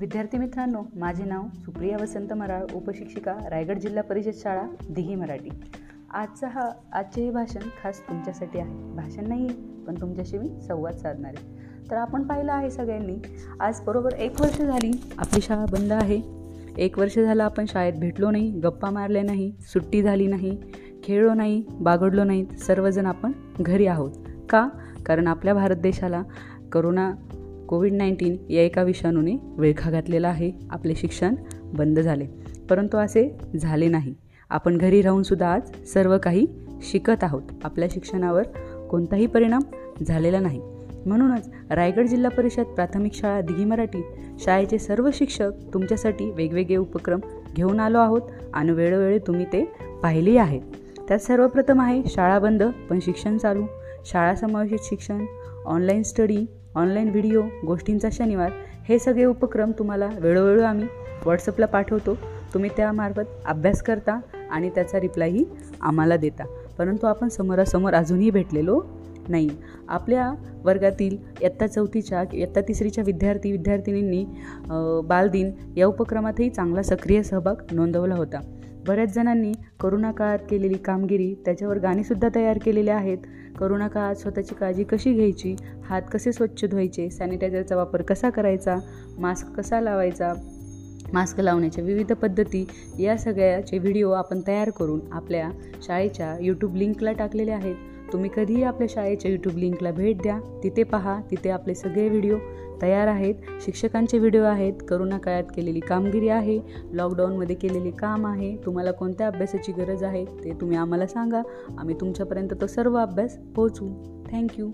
विद्यार्थी मित्रांनो माझे नाव सुप्रिया वसंत मराळ उपशिक्षिका रायगड जिल्हा परिषद शाळा दिघी मराठी. आजचा हा आजचे हे भाषण खास तुमच्यासाठी आहे. भाषण नाही पण तुमच्याशी मी संवाद साधणार आहे. तर आपण पाहिलं आहे सगळ्यांनी आज बरोबर एक वर्ष झाली आपली शाळा बंद आहे. एक वर्ष झालं आपण शाळेत भेटलो नाही गप्पा मारल्या नाही सुट्टी झाली नाही खेळलो नाही बागडलो नाहीत. सर्वजण आपण घरी आहोत. का? कारण आपल्या भारत देशाला करोना कोविड नाईन्टीन या एका विषाणूने विळखा घातलेला आहे. आपले शिक्षण बंद झाले. परंतु असे झाले नाही. आपण घरी राहूनसुद्धा आज सर्व काही शिकत आहोत. आपल्या शिक्षणावर कोणताही परिणाम झालेला नाही. म्हणूनच रायगड जिल्हा परिषद प्राथमिक शाळा दिघी मराठी शाळेचे सर्व शिक्षक तुमच्यासाठी वेगवेगळे उपक्रम घेऊन आलो आहोत आणि वेळोवेळी तुम्ही ते पाहिले आहेत त्यात सर्वप्रथम आहे शाळा बंद पण शिक्षण चालू. शाळा समावेशित शिक्षण ऑनलाईन स्टडी ऑनलाईन व्हिडिओ गोष्टींचा शनिवार हे सगळे उपक्रम तुम्हाला वेळोवेळी आम्ही व्हॉट्सअपला पाठवतो. तुम्ही त्यामार्फत अभ्यास करता आणि त्याचा रिप्लायही आम्हाला देता. परंतु आपण समोरासमोर अजूनही भेटलेलो नाही. आपल्या वर्गातील इयत्ता चौथीच्या इयत्ता तिसरीच्या विद्यार्थी विद्यार्थिनींनी बालदिन या उपक्रमातही चांगला सक्रिय सहभाग नोंदवला होता. बऱ्याच जणांनी करोना काळात केलेली कामगिरी त्याच्यावर गाणीसुद्धा तयार केलेले आहेत. करोना काळात स्वतःची काळजी कशी घ्यायची? हात कसे स्वच्छ धुवायचे? सॅनिटायझरचा वापर कसा करायचा? मास्क कसा लावायचा? मास्क लावण्याच्या विविध पद्धती या सगळ्याचे व्हिडिओ आपण तयार करून आपल्या शाळेच्या यूट्यूब लिंकला टाकलेले आहेत. तुम्ही कधीही आपल्या शाळेच्या यूट्यूब लिंकला भेट द्या. तिथे पहा तिथे आपले सगळे व्हिडिओ तयार आहेत. शिक्षकांचे व्हिडिओ आहेत. करोना काळात केलेली कामगिरी आहे. लॉकडाऊनमध्ये केलेले काम आहे. तुम्हाला कोणत्या अभ्यासाची गरज आहे ते तुम्ही आम्हाला सांगा. आम्ही तुमच्यापर्यंत तो सर्व अभ्यास पोहोचू थँक्यू